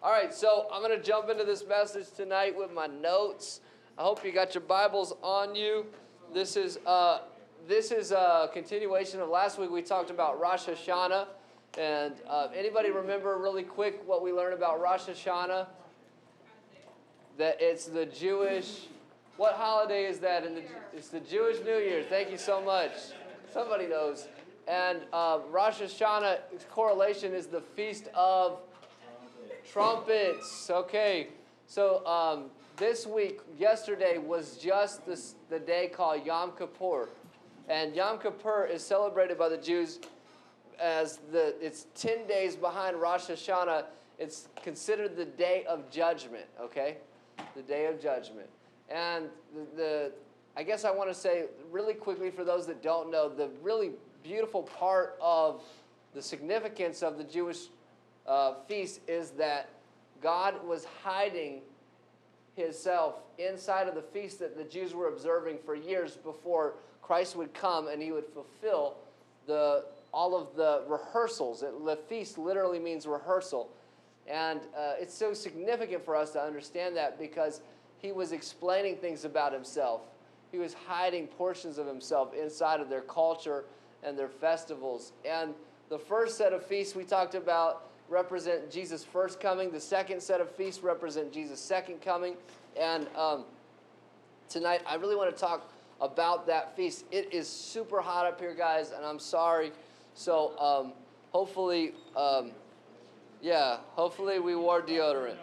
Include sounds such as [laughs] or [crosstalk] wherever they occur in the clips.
All right, so I'm going to jump into this message tonight with my notes. I hope you got your Bibles on you. This is uh, this is a continuation of last week. We talked about Rosh Hashanah, and uh, anybody remember really quick what we learned about Rosh Hashanah? That it's the Jewish. What holiday is that? The, it's the Jewish New Year. Thank you so much. Somebody knows. And uh, Rosh Hashanah correlation is the feast of trumpets. Okay, so um, this week, yesterday was just this, the day called Yom Kippur, and Yom Kippur is celebrated by the Jews as the it's ten days behind Rosh Hashanah. It's considered the day of judgment. Okay, the day of judgment, and the, the I guess I want to say really quickly for those that don't know the really beautiful part of the significance of the Jewish uh, feast is that God was hiding himself inside of the feast that the Jews were observing for years before Christ would come and he would fulfill the, all of the rehearsals. The feast literally means rehearsal. And uh, it's so significant for us to understand that because he was explaining things about himself. He was hiding portions of himself inside of their culture and their festivals. And the first set of feasts we talked about represent Jesus' first coming. The second set of feasts represent Jesus' second coming. And um, tonight, I really want to talk about that feast. It is super hot up here, guys, and I'm sorry. So um, hopefully, um, yeah, hopefully we wore deodorant.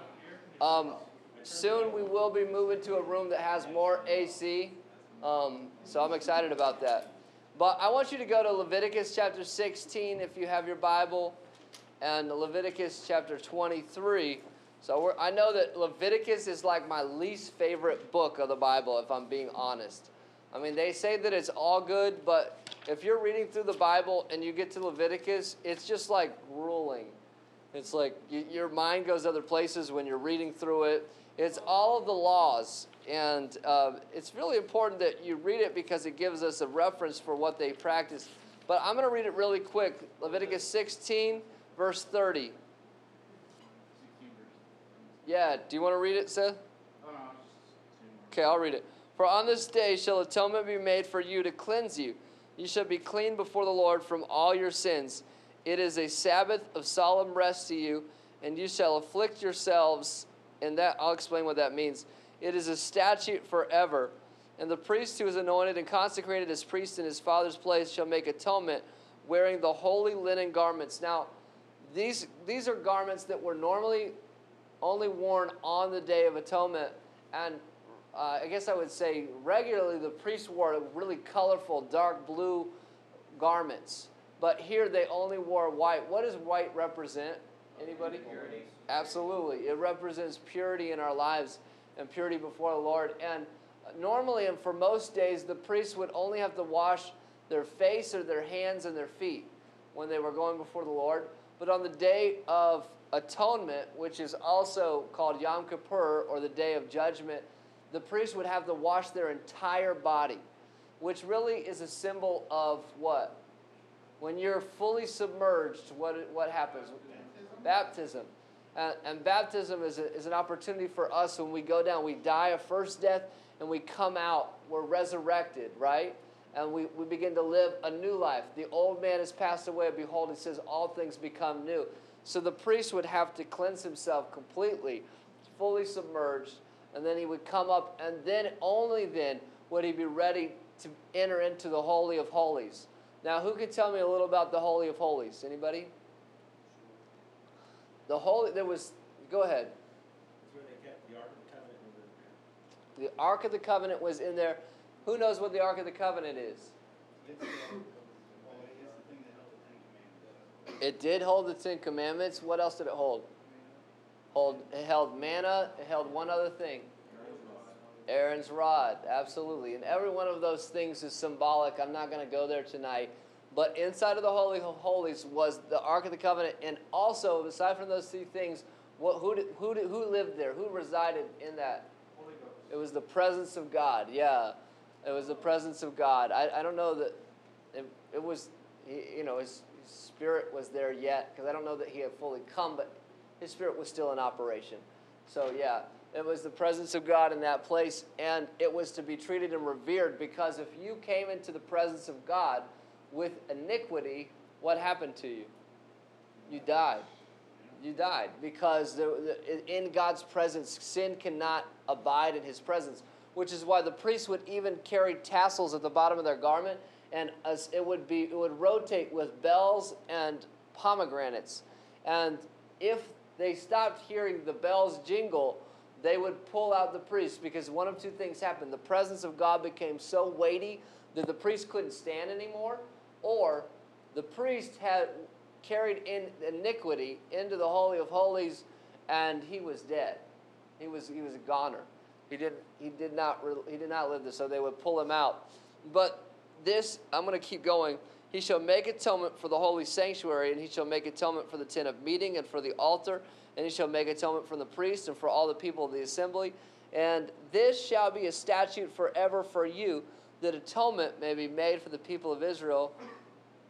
Um, soon we will be moving to a room that has more AC. Um, so I'm excited about that. But I want you to go to Leviticus chapter 16 if you have your Bible, and Leviticus chapter 23. So I know that Leviticus is like my least favorite book of the Bible, if I'm being honest. I mean, they say that it's all good, but if you're reading through the Bible and you get to Leviticus, it's just like ruling. It's like you, your mind goes other places when you're reading through it. It's all of the laws. And uh, it's really important that you read it because it gives us a reference for what they practice. But I'm going to read it really quick Leviticus 16, verse 30. Yeah, do you want to read it, Seth? Okay, I'll read it. For on this day shall atonement be made for you to cleanse you. You shall be clean before the Lord from all your sins. It is a Sabbath of solemn rest to you, and you shall afflict yourselves. And that I'll explain what that means. It is a statute forever. And the priest who is anointed and consecrated as priest in his father's place shall make atonement, wearing the holy linen garments. Now, these, these are garments that were normally only worn on the Day of Atonement. And uh, I guess I would say regularly the priests wore really colorful, dark blue garments. But here they only wore white. What does white represent? Anybody? Purity. Absolutely. It represents purity in our lives and purity before the Lord. And normally, and for most days, the priests would only have to wash their face or their hands and their feet when they were going before the Lord. But on the day of atonement, which is also called Yom Kippur or the day of judgment, the priest would have to wash their entire body, which really is a symbol of what? When you're fully submerged, what, what happens? Baptism. Baptism. And, and baptism is, a, is an opportunity for us when we go down. We die a first death and we come out. We're resurrected, right? And we, we begin to live a new life. The old man has passed away. Behold, he says, all things become new. So the priest would have to cleanse himself completely, fully submerged, and then he would come up, and then, only then, would he be ready to enter into the Holy of Holies. Now, who can tell me a little about the Holy of Holies? Anybody? The holy there was. Go ahead. That's where they kept the Ark of the Covenant was in The Ark of the Covenant was in there. Who knows what the Ark of the Covenant is? It did hold the Ten Commandments. What else did it hold? Hold it held manna. It held one other thing. Aaron's rod, absolutely. And every one of those things is symbolic. I'm not going to go there tonight. But inside of the Holy of Holies was the Ark of the Covenant. And also, aside from those three things, what, who, did, who, did, who lived there? Who resided in that? It was the presence of God. Yeah. It was the presence of God. I, I don't know that it, it was, you know, his, his spirit was there yet because I don't know that he had fully come, but His Spirit was still in operation. So, yeah, it was the presence of God in that place, and it was to be treated and revered because if you came into the presence of God with iniquity, what happened to you? You died. You died because in God's presence, sin cannot abide in His presence, which is why the priests would even carry tassels at the bottom of their garment, and it would be it would rotate with bells and pomegranates, and if they stopped hearing the bells jingle, they would pull out the priest because one of two things happened. The presence of God became so weighty that the priest couldn't stand anymore, or the priest had carried in iniquity into the holy of holies and he was dead. He was he was a goner. He didn't he did not he did not live this so they would pull him out. But this I'm going to keep going. He shall make atonement for the holy sanctuary, and he shall make atonement for the tent of meeting and for the altar, and he shall make atonement for the priest and for all the people of the assembly. And this shall be a statute forever for you, that atonement may be made for the people of Israel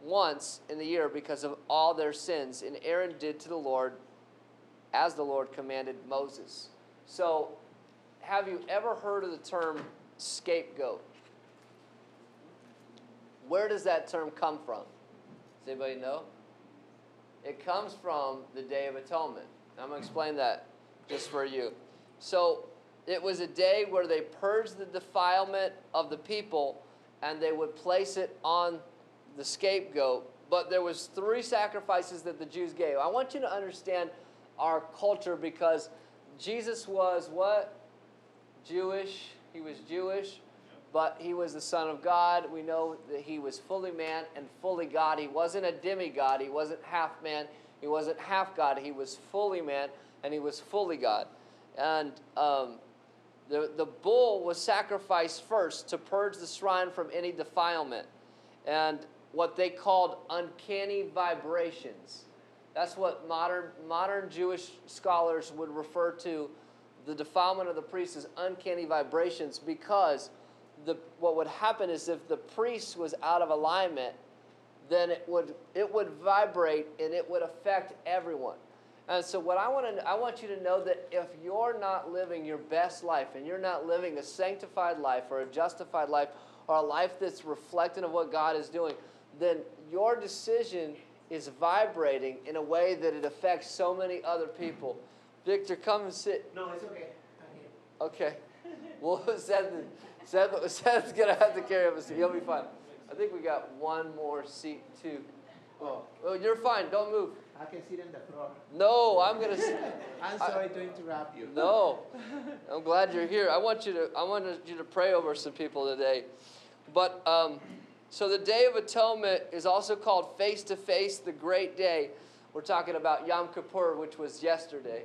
once in the year because of all their sins. And Aaron did to the Lord as the Lord commanded Moses. So, have you ever heard of the term scapegoat? Where does that term come from? Does anybody know? It comes from the Day of Atonement. I'm going to explain that just for you. So, it was a day where they purged the defilement of the people and they would place it on the scapegoat. But there was three sacrifices that the Jews gave. I want you to understand our culture because Jesus was what? Jewish. He was Jewish but he was the Son of God. We know that he was fully man and fully God. He wasn't a demigod, he wasn't half man, he wasn't half God. He was fully man and he was fully God. And um, the, the bull was sacrificed first to purge the shrine from any defilement and what they called uncanny vibrations. That's what modern, modern Jewish scholars would refer to the defilement of the priest is uncanny vibrations because the, what would happen is if the priest was out of alignment, then it would, it would vibrate and it would affect everyone. And so, what I want to, I want you to know that if you're not living your best life and you're not living a sanctified life or a justified life or a life that's reflecting of what God is doing, then your decision is vibrating in a way that it affects so many other people. Victor, come and sit. No, it's okay. Okay. [laughs] Well, [laughs] Seth, Seth, Seth's going to have to carry up a seat. He'll be fine. I think we got one more seat, too. Oh. Oh, you're fine. Don't move. I can sit on the floor. No, I'm going [laughs] to I'm sorry I, to interrupt you. No. I'm glad you're here. I want you to I want you to pray over some people today. But um, so the Day of Atonement is also called Face to Face, the Great Day. We're talking about Yom Kippur, which was yesterday.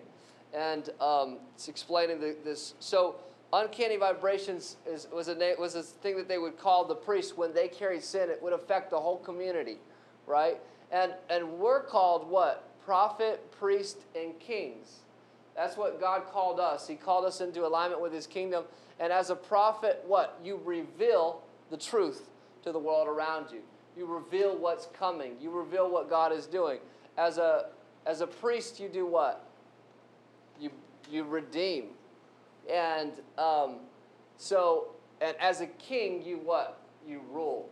And um, it's explaining the, this. So Uncanny vibrations is, was, a, was a thing that they would call the priests when they carried sin. It would affect the whole community, right? And, and we're called what? Prophet, priest, and kings. That's what God called us. He called us into alignment with His kingdom. And as a prophet, what? You reveal the truth to the world around you. You reveal what's coming. You reveal what God is doing. As a, as a priest, you do what? You, you redeem and um, so, and as a king, you what? You rule.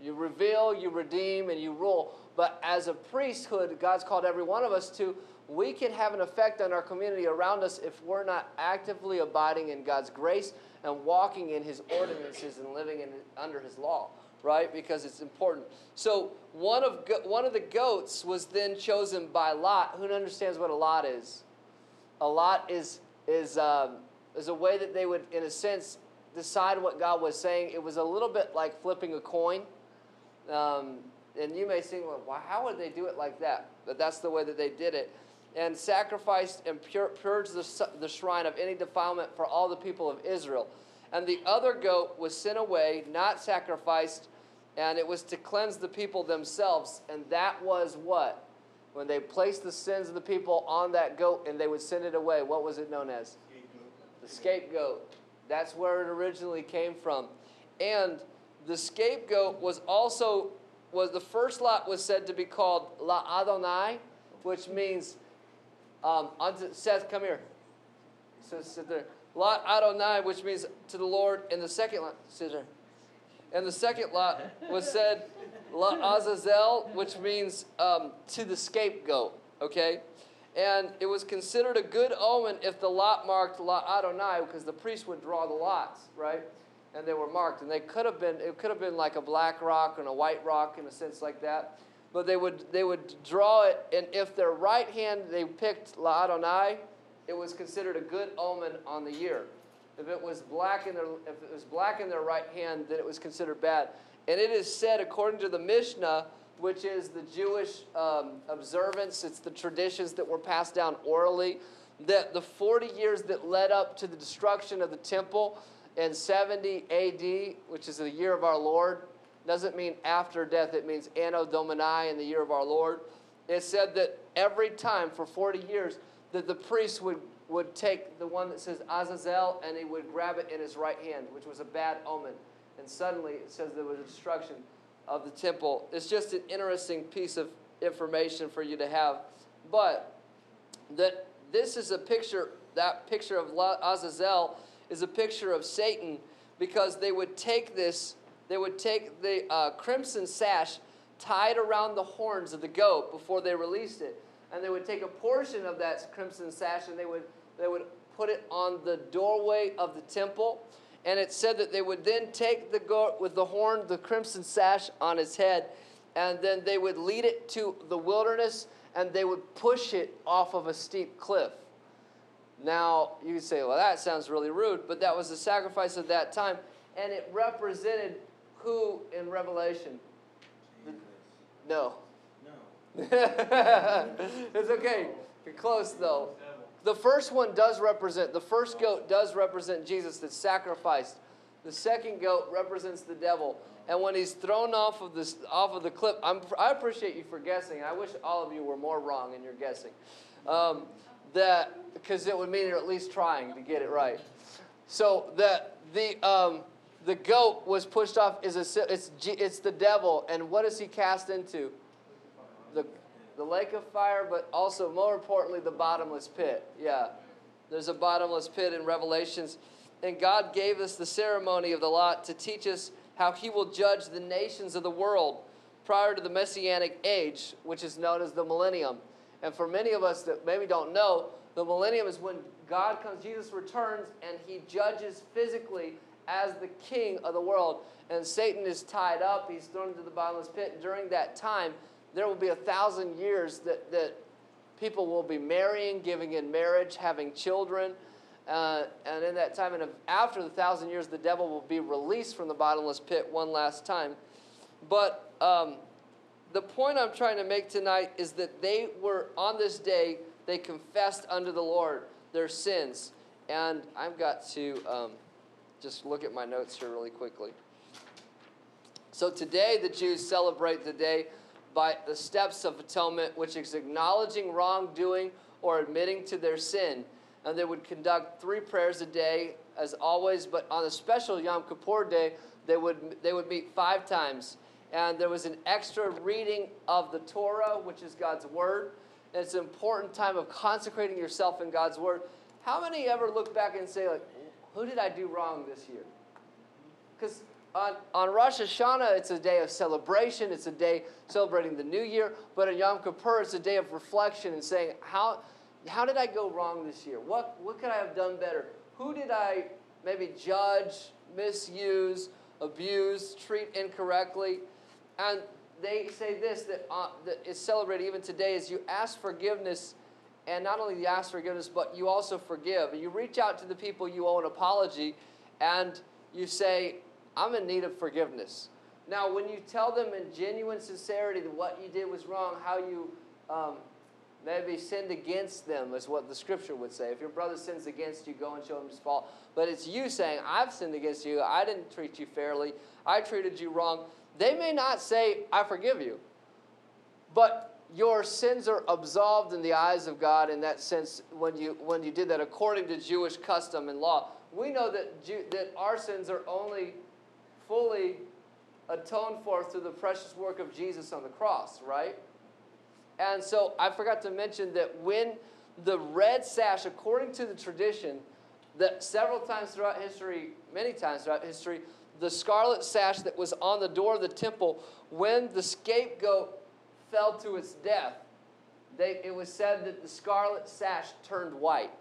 You reveal, you redeem, and you rule. But as a priesthood, God's called every one of us to, we can have an effect on our community around us if we're not actively abiding in God's grace and walking in His ordinances and living in, under His law, right? Because it's important. So one of one of the goats was then chosen by Lot. Who understands what a lot is? A lot is is, um, is a way that they would, in a sense, decide what God was saying. It was a little bit like flipping a coin. Um, and you may think, well, how would they do it like that? But that's the way that they did it. And sacrificed and pur- purged the, the shrine of any defilement for all the people of Israel. And the other goat was sent away, not sacrificed, and it was to cleanse the people themselves. And that was what? When they placed the sins of the people on that goat and they would send it away, what was it known as? Scapegoat. The scapegoat. That's where it originally came from. And the scapegoat was also was the first lot was said to be called La Adonai, which means Um, unto Seth, come here. So sit there. Lot Adonai, which means to the Lord. And the second lot, sit there. And the second lot was said, La Azazel, which means um, to the scapegoat. Okay? And it was considered a good omen if the lot marked La Adonai, because the priest would draw the lots, right? And they were marked. And they could have been, it could have been like a black rock and a white rock in a sense like that. But they would, they would draw it, and if their right hand they picked La Adonai, it was considered a good omen on the year. If it was black in their, if it was black in their right hand, then it was considered bad. And it is said, according to the Mishnah, which is the Jewish um, observance, it's the traditions that were passed down orally, that the 40 years that led up to the destruction of the temple in 70 AD, which is the year of our Lord, doesn't mean after death, it means Anno Domini in the year of our Lord. It said that every time for 40 years that the priest would, would take the one that says Azazel and he would grab it in his right hand, which was a bad omen. And suddenly it says there was a destruction of the temple. It's just an interesting piece of information for you to have. But that this is a picture, that picture of Azazel is a picture of Satan because they would take this, they would take the uh, crimson sash tied around the horns of the goat before they released it. And they would take a portion of that crimson sash and they would, they would put it on the doorway of the temple and it said that they would then take the goat with the horn, the crimson sash on its head, and then they would lead it to the wilderness and they would push it off of a steep cliff. Now, you could say, well, that sounds really rude, but that was the sacrifice of that time, and it represented who in Revelation? No. No. [laughs] it's okay. You're close, though. The first one does represent, the first goat does represent Jesus that's sacrificed. The second goat represents the devil. And when he's thrown off of, this, off of the cliff, I'm, i appreciate you for guessing. I wish all of you were more wrong in your guessing. Um, that because it would mean you're at least trying to get it right. So that the um, the goat was pushed off is a it's it's the devil, and what is he cast into? The the lake of fire, but also, more importantly, the bottomless pit. Yeah, there's a bottomless pit in Revelations. And God gave us the ceremony of the lot to teach us how He will judge the nations of the world prior to the Messianic age, which is known as the millennium. And for many of us that maybe don't know, the millennium is when God comes, Jesus returns, and He judges physically as the king of the world. And Satan is tied up, he's thrown into the bottomless pit. During that time, there will be a thousand years that, that people will be marrying, giving in marriage, having children. Uh, and in that time, and after the thousand years, the devil will be released from the bottomless pit one last time. But um, the point I'm trying to make tonight is that they were, on this day, they confessed unto the Lord their sins. And I've got to um, just look at my notes here really quickly. So today, the Jews celebrate the day by the steps of atonement, which is acknowledging wrongdoing or admitting to their sin. And they would conduct three prayers a day, as always, but on a special Yom Kippur day, they would, they would meet five times. And there was an extra reading of the Torah, which is God's Word. And it's an important time of consecrating yourself in God's Word. How many ever look back and say, like, who did I do wrong this year? Because on, on Rosh Hashanah, it's a day of celebration. It's a day celebrating the new year. But on Yom Kippur, it's a day of reflection and saying, how, how did I go wrong this year? What, what could I have done better? Who did I maybe judge, misuse, abuse, treat incorrectly? And they say this that, uh, that is celebrated even today is you ask forgiveness and not only you ask forgiveness but you also forgive you reach out to the people you owe an apology and you say I'm in need of forgiveness. Now, when you tell them in genuine sincerity that what you did was wrong, how you um, maybe sinned against them, is what the scripture would say. If your brother sins against you, go and show him his fault. But it's you saying, I've sinned against you. I didn't treat you fairly. I treated you wrong. They may not say, I forgive you. But your sins are absolved in the eyes of God in that sense when you, when you did that according to Jewish custom and law. We know that, Jew, that our sins are only fully atoned for through the precious work of Jesus on the cross, right? And so I forgot to mention that when the red sash, according to the tradition, that several times throughout history, many times throughout history, the scarlet sash that was on the door of the temple, when the scapegoat fell to its death, they, it was said that the scarlet sash turned white.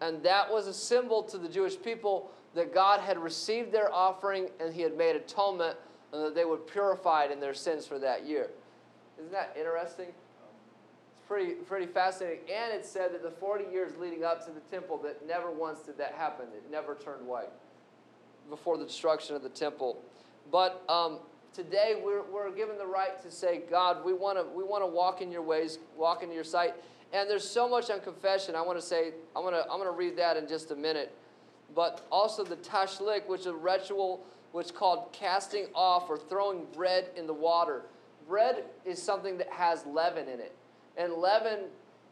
And that was a symbol to the Jewish people that God had received their offering and He had made atonement and that they were purified in their sins for that year. Isn't that interesting? It's pretty, pretty fascinating. And it said that the 40 years leading up to the temple, that never once did that happen. It never turned white before the destruction of the temple. But um, today we're, we're given the right to say, God, we want to we want to walk in your ways, walk in your sight. And there's so much on confession. I want to say, I'm going to I'm going to read that in just a minute. But also the tashlik, which is a ritual which called casting off or throwing bread in the water. Bread is something that has leaven in it. And leaven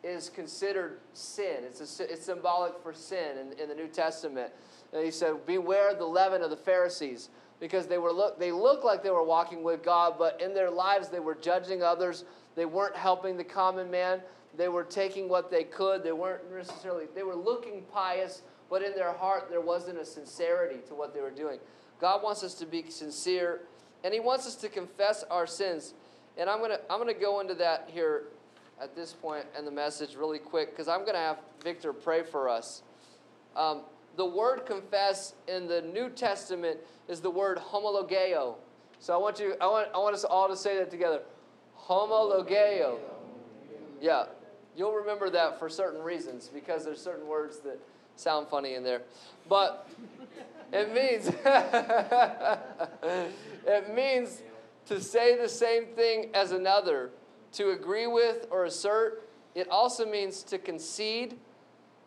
is considered sin. It's, a, it's symbolic for sin in, in the New Testament. And he said, Beware the leaven of the Pharisees, because they, were look, they looked like they were walking with God, but in their lives they were judging others. They weren't helping the common man. They were taking what they could. They weren't necessarily, they were looking pious, but in their heart there wasn't a sincerity to what they were doing. God wants us to be sincere, and He wants us to confess our sins. And I'm to I'm to go into that here at this point in the message really quick because I'm to have Victor pray for us. Um, the word confess in the New Testament is the word homologeo. So I want you, I want, I want us all to say that together. Homologeo. Yeah, you'll remember that for certain reasons because there's certain words that sound funny in there. But it means [laughs] it means to say the same thing as another, to agree with or assert. It also means to concede,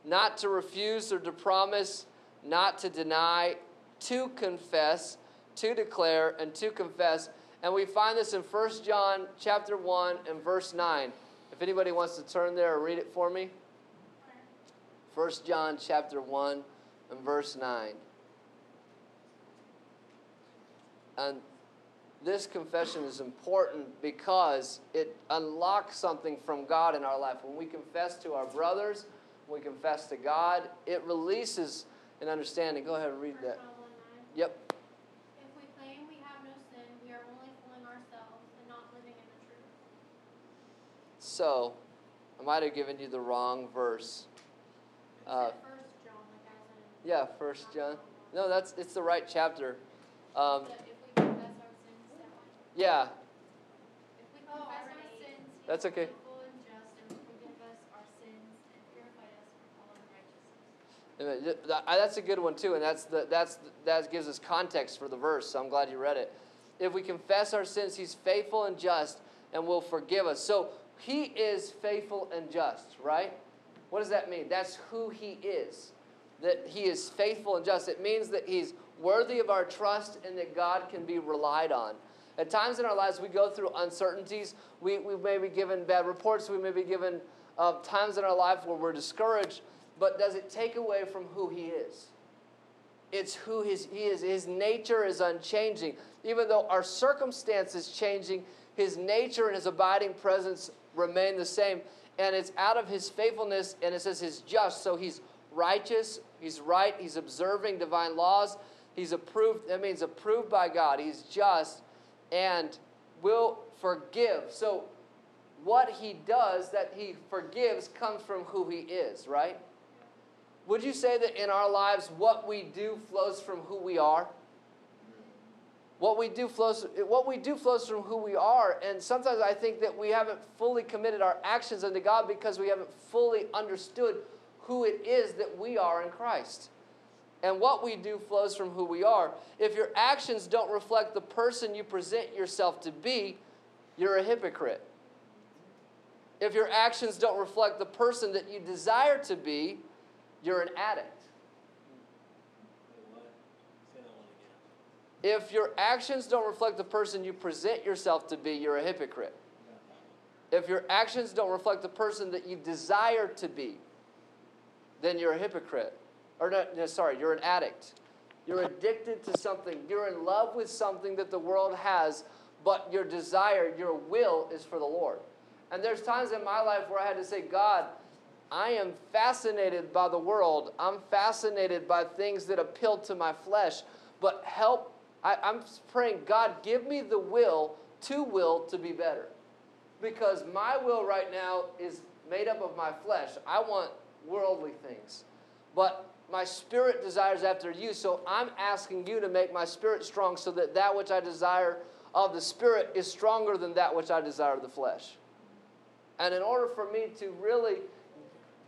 not to refuse or to promise, not to deny, to confess, to declare, and to confess. And we find this in 1 John chapter 1 and verse 9. If anybody wants to turn there or read it for me. 1 John chapter 1 and verse 9. And this confession is important because it unlocks something from God in our life. When we confess to our brothers, when we confess to God, it releases an understanding. Go ahead and read that. Yep. If we claim we have no sin, we are only fooling ourselves and not living in the truth. So, I might have given you the wrong verse. Uh, First John, like as in. Yeah, First John. No, that's it's the right chapter. Um, yeah. That's okay. That's a good one too, and that's the, that's that gives us context for the verse. So I'm glad you read it. If we confess our sins, He's faithful and just, and will forgive us. So He is faithful and just, right? What does that mean? That's who He is. That He is faithful and just. It means that He's worthy of our trust and that God can be relied on. At times in our lives, we go through uncertainties. We, we may be given bad reports. We may be given uh, times in our life where we're discouraged. But does it take away from who He is? It's who his, He is. His nature is unchanging. Even though our circumstances changing, His nature and His abiding presence remain the same. And it's out of His faithfulness, and it says He's just. So He's righteous, He's right, He's observing divine laws. He's approved, that means approved by God. He's just and will forgive. So, what he does that he forgives comes from who he is, right? Would you say that in our lives, what we do flows from who we are? What we do flows, what we do flows from who we are. And sometimes I think that we haven't fully committed our actions unto God because we haven't fully understood who it is that we are in Christ and what we do flows from who we are. If your actions don't reflect the person you present yourself to be, you're a hypocrite. If your actions don't reflect the person that you desire to be, you're an addict. If your actions don't reflect the person you present yourself to be, you're a hypocrite. If your actions don't reflect the person that you desire to be, then you're a hypocrite or no, no, sorry, you're an addict. You're addicted to something. You're in love with something that the world has, but your desire, your will is for the Lord. And there's times in my life where I had to say, God, I am fascinated by the world. I'm fascinated by things that appeal to my flesh. But help, I, I'm praying, God, give me the will to will to be better. Because my will right now is made up of my flesh. I want worldly things. But my spirit desires after you. So I'm asking you to make my spirit strong so that that which I desire of the spirit is stronger than that which I desire of the flesh. And in order for me to really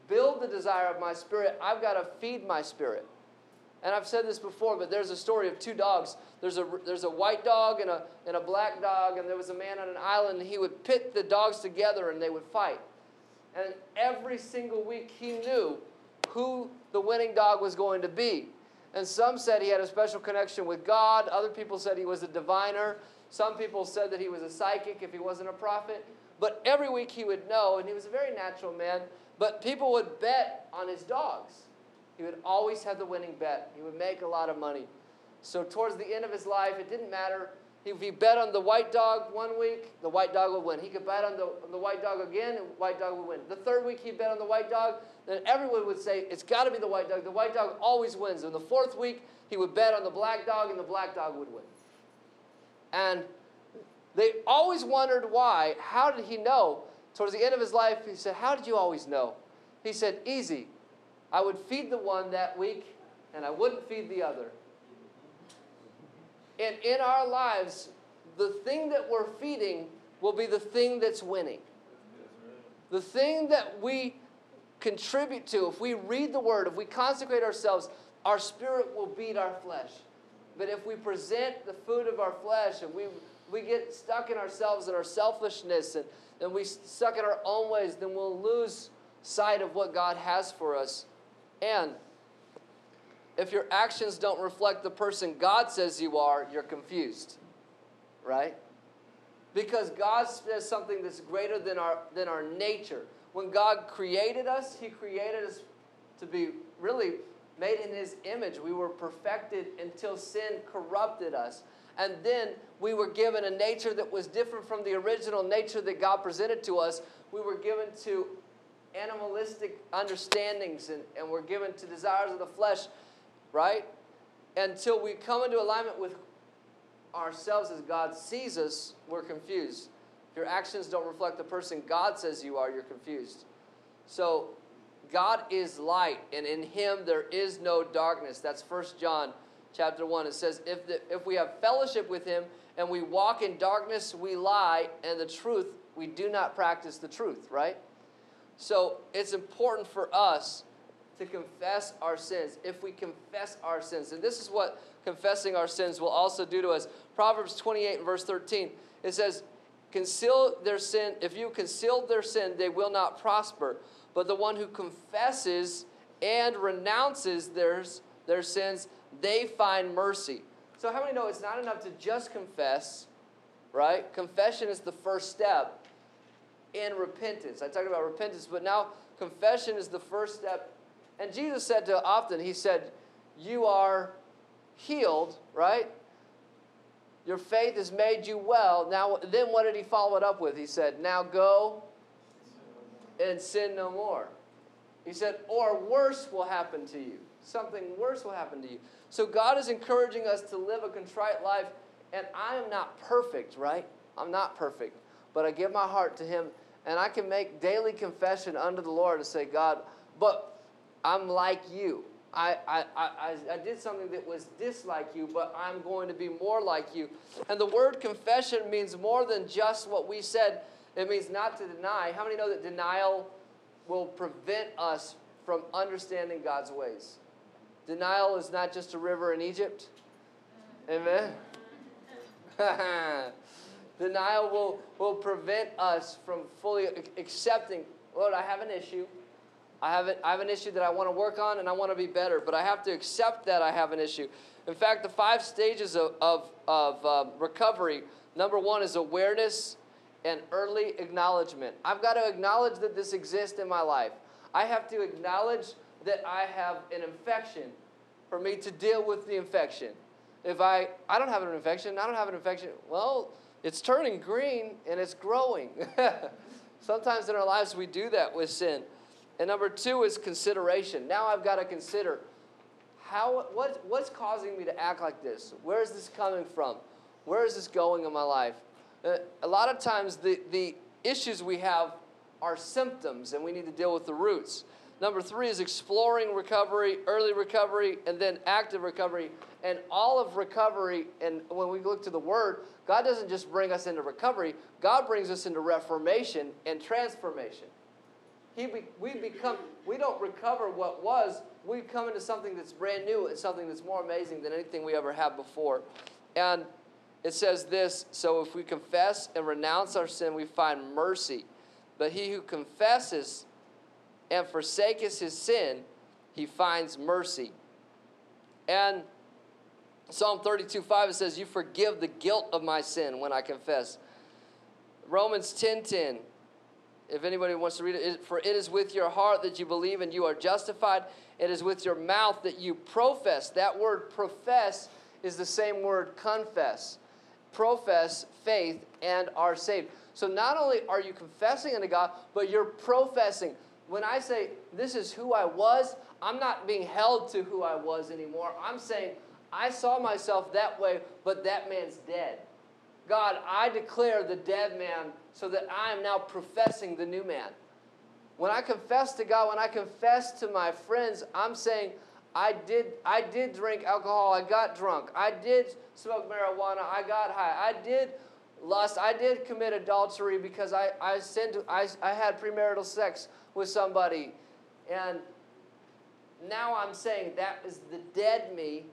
build the desire of my spirit, I've got to feed my spirit. And I've said this before, but there's a story of two dogs. There's a, there's a white dog and a, and a black dog, and there was a man on an island, and he would pit the dogs together and they would fight. And every single week he knew who the winning dog was going to be. And some said he had a special connection with God. Other people said he was a diviner. Some people said that he was a psychic if he wasn't a prophet. But every week he would know, and he was a very natural man. But people would bet on his dogs. He would always have the winning bet. He would make a lot of money. So, towards the end of his life, it didn't matter. If he bet on the white dog one week, the white dog would win. He could bet on the, on the white dog again, and the white dog would win. The third week, he'd bet on the white dog, then everyone would say, It's got to be the white dog. The white dog always wins. And the fourth week, he would bet on the black dog, and the black dog would win. And they always wondered why. How did he know? Towards the end of his life, he said, How did you always know? He said, Easy. I would feed the one that week, and I wouldn't feed the other. And in our lives, the thing that we're feeding will be the thing that's winning. The thing that we contribute to, if we read the Word, if we consecrate ourselves, our spirit will beat our flesh. But if we present the food of our flesh and we, we get stuck in ourselves and our selfishness and, and we stuck in our own ways, then we'll lose sight of what God has for us. And if your actions don't reflect the person God says you are, you're confused. Right? Because God says something that's greater than our, than our nature. When God created us, He created us to be really made in His image. We were perfected until sin corrupted us. And then we were given a nature that was different from the original nature that God presented to us. We were given to animalistic understandings and, and we're given to desires of the flesh right? Until we come into alignment with ourselves as God sees us, we're confused. If your actions don't reflect the person God says you are, you're confused. So, God is light, and in Him there is no darkness. That's First John chapter 1. It says, if, the, if we have fellowship with Him and we walk in darkness, we lie, and the truth, we do not practice the truth, right? So, it's important for us to confess our sins. If we confess our sins, and this is what confessing our sins will also do to us. Proverbs 28 and verse 13, it says, Conceal their sin, if you conceal their sin, they will not prosper. But the one who confesses and renounces theirs, their sins, they find mercy. So, how many know it's not enough to just confess, right? Confession is the first step in repentance. I talked about repentance, but now confession is the first step and Jesus said to often, He said, You are healed, right? Your faith has made you well. Now, then what did He follow it up with? He said, Now go and sin no more. He said, Or worse will happen to you. Something worse will happen to you. So God is encouraging us to live a contrite life. And I am not perfect, right? I'm not perfect. But I give my heart to Him. And I can make daily confession unto the Lord to say, God, but I'm like you. I, I, I, I did something that was dislike you, but I'm going to be more like you. And the word confession means more than just what we said. It means not to deny. How many know that denial will prevent us from understanding God's ways? Denial is not just a river in Egypt. Amen? [laughs] denial will, will prevent us from fully accepting, Lord, I have an issue. I have, I have an issue that I want to work on and I want to be better, but I have to accept that I have an issue. In fact, the five stages of, of, of uh, recovery number one is awareness and early acknowledgement. I've got to acknowledge that this exists in my life. I have to acknowledge that I have an infection for me to deal with the infection. If I, I don't have an infection, I don't have an infection, well, it's turning green and it's growing. [laughs] Sometimes in our lives we do that with sin. And number two is consideration. Now I've got to consider how what what's causing me to act like this? Where is this coming from? Where is this going in my life? Uh, a lot of times the, the issues we have are symptoms and we need to deal with the roots. Number three is exploring recovery, early recovery, and then active recovery. And all of recovery, and when we look to the Word, God doesn't just bring us into recovery, God brings us into reformation and transformation. He we become, we don't recover what was, we come into something that's brand new and something that's more amazing than anything we ever had before. And it says this so if we confess and renounce our sin, we find mercy. But he who confesses and forsakes his sin, he finds mercy. And Psalm 32 5, it says, You forgive the guilt of my sin when I confess. Romans 10 10, if anybody wants to read it, for it is with your heart that you believe and you are justified. It is with your mouth that you profess. That word profess is the same word confess. Profess faith and are saved. So not only are you confessing unto God, but you're professing when I say this is who I was, I'm not being held to who I was anymore. I'm saying I saw myself that way, but that man's dead. God, I declare the dead man so that I am now professing the new man. When I confess to God, when I confess to my friends, I'm saying, I did, I did drink alcohol, I got drunk. I did smoke marijuana, I got high. I did lust, I did commit adultery because I, I, sinned, I, I had premarital sex with somebody. And now I'm saying that is the dead me.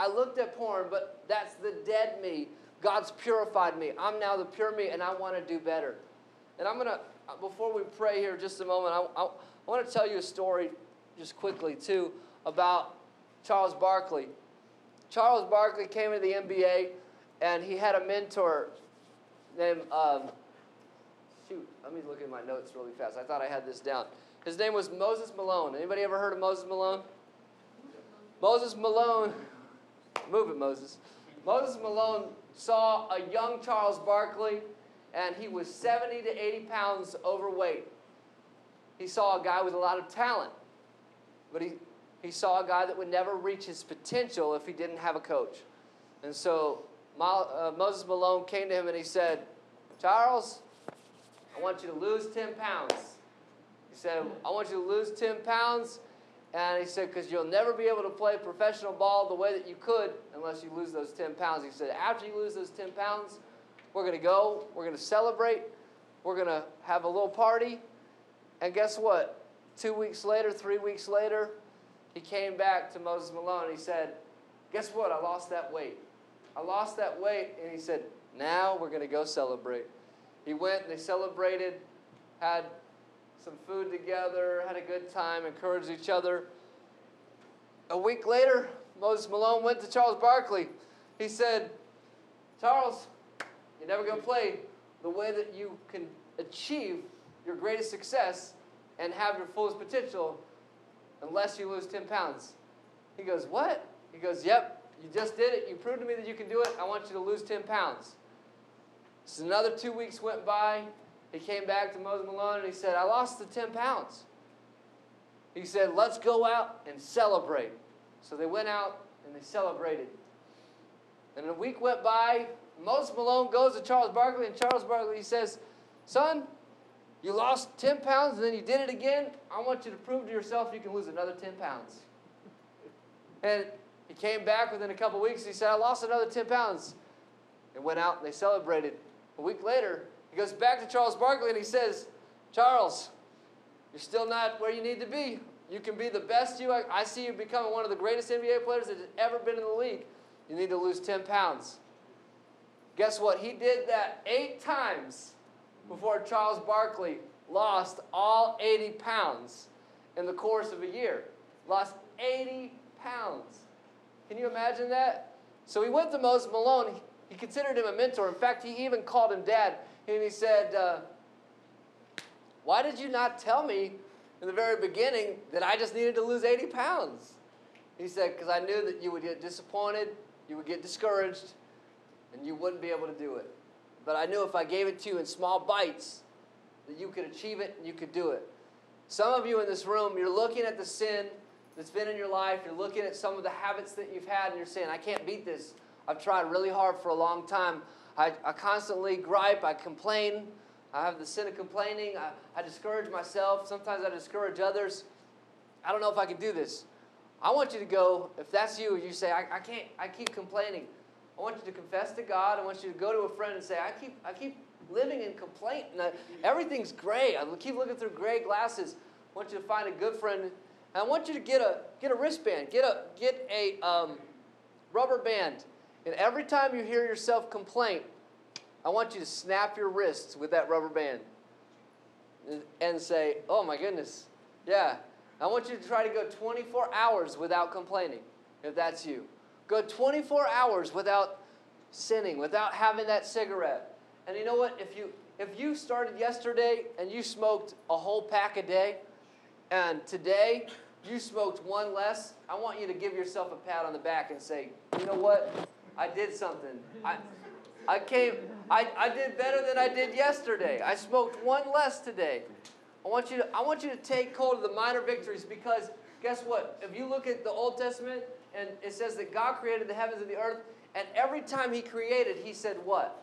I looked at porn, but that's the dead me. God's purified me. I'm now the pure me, and I want to do better. And I'm going to, before we pray here just a moment, I, I, I want to tell you a story just quickly, too, about Charles Barkley. Charles Barkley came into the NBA, and he had a mentor named um, shoot, let me look at my notes really fast. I thought I had this down. His name was Moses Malone. Anybody ever heard of Moses Malone? Moses Malone, move it, Moses. Moses Malone saw a young Charles Barkley, and he was 70 to 80 pounds overweight. He saw a guy with a lot of talent, but he, he saw a guy that would never reach his potential if he didn't have a coach. And so uh, Moses Malone came to him and he said, Charles, I want you to lose 10 pounds. He said, I want you to lose 10 pounds. And he said, because you'll never be able to play professional ball the way that you could unless you lose those 10 pounds. He said, after you lose those 10 pounds, we're going to go, we're going to celebrate, we're going to have a little party. And guess what? Two weeks later, three weeks later, he came back to Moses Malone he said, Guess what? I lost that weight. I lost that weight. And he said, Now we're going to go celebrate. He went and they celebrated, had some food together, had a good time, encouraged each other. A week later, Moses Malone went to Charles Barkley. He said, Charles, you're never going to play the way that you can achieve your greatest success and have your fullest potential unless you lose 10 pounds. He goes, What? He goes, Yep, you just did it. You proved to me that you can do it. I want you to lose 10 pounds. So another two weeks went by. He came back to Moses Malone and he said, I lost the 10 pounds. He said, Let's go out and celebrate. So they went out and they celebrated. And a week went by. Moses Malone goes to Charles Barkley, and Charles Barkley he says, Son, you lost 10 pounds and then you did it again. I want you to prove to yourself you can lose another 10 pounds. And he came back within a couple weeks. He said, I lost another 10 pounds. And went out and they celebrated. A week later, he goes back to Charles Barkley and he says, Charles, you're still not where you need to be. You can be the best you. I see you becoming one of the greatest NBA players that has ever been in the league. You need to lose 10 pounds. Guess what? He did that eight times before Charles Barkley lost all 80 pounds in the course of a year. Lost 80 pounds. Can you imagine that? So he went to Moses Malone. He considered him a mentor. In fact, he even called him dad. And he said, uh, Why did you not tell me in the very beginning that I just needed to lose 80 pounds? He said, Because I knew that you would get disappointed, you would get discouraged, and you wouldn't be able to do it. But I knew if I gave it to you in small bites, that you could achieve it and you could do it. Some of you in this room, you're looking at the sin that's been in your life, you're looking at some of the habits that you've had, and you're saying, I can't beat this. I've tried really hard for a long time. I, I constantly gripe, I complain. I have the sin of complaining. I, I discourage myself. Sometimes I discourage others. I don't know if I can do this. I want you to go, if that's you, and you say, I, I can't, I keep complaining. I want you to confess to God. I want you to go to a friend and say, I keep, I keep living in complaint. And I, everything's gray. I keep looking through gray glasses. I want you to find a good friend. And I want you to get a, get a wristband. Get a, get a um, rubber band. And every time you hear yourself complain, I want you to snap your wrists with that rubber band and say, Oh my goodness, yeah. I want you to try to go 24 hours without complaining, if that's you. Go 24 hours without sinning, without having that cigarette. And you know what? If you if you started yesterday and you smoked a whole pack a day, and today you smoked one less, I want you to give yourself a pat on the back and say, you know what? I did something. I, I came, I, I did better than I did yesterday. I smoked one less today. I want you to, I want you to take hold of the minor victories because guess what? If you look at the Old Testament and it says that God created the heavens and the earth, and every time He created, He said what?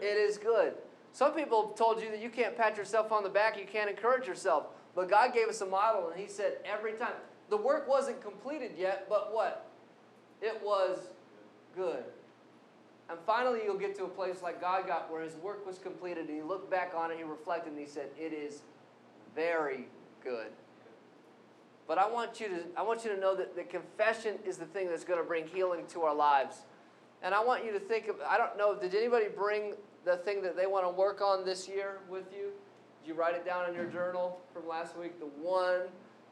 It is good. Some people told you that you can't pat yourself on the back, you can't encourage yourself. But God gave us a model, and He said every time. The work wasn't completed yet, but what? It was good. And finally, you'll get to a place like God got where his work was completed. And he looked back on it, he reflected, and he said, It is very good. But I want you to, I want you to know that the confession is the thing that's going to bring healing to our lives. And I want you to think of, I don't know, did anybody bring the thing that they want to work on this year with you? Did you write it down in your journal from last week? The one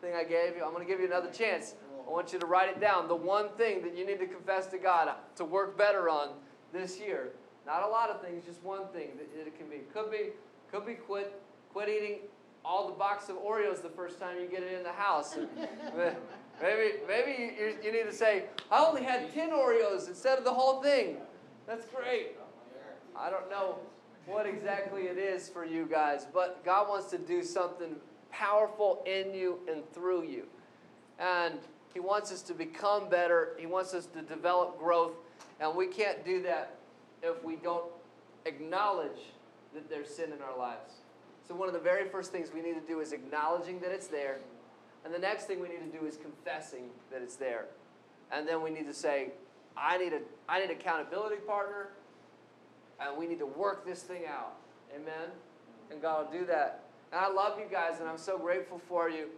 thing I gave you? I'm going to give you another chance. I want you to write it down. The one thing that you need to confess to God to work better on this year. Not a lot of things, just one thing that it can be. Could be, could be quit, quit eating all the box of Oreos the first time you get it in the house. [laughs] maybe, maybe you, you need to say, I only had ten Oreos instead of the whole thing. That's great. I don't know what exactly it is for you guys, but God wants to do something powerful in you and through you. And He wants us to become better. He wants us to develop growth. And we can't do that if we don't acknowledge that there's sin in our lives. So, one of the very first things we need to do is acknowledging that it's there. And the next thing we need to do is confessing that it's there. And then we need to say, I need a I need accountability partner, and we need to work this thing out. Amen? And God will do that. And I love you guys, and I'm so grateful for you.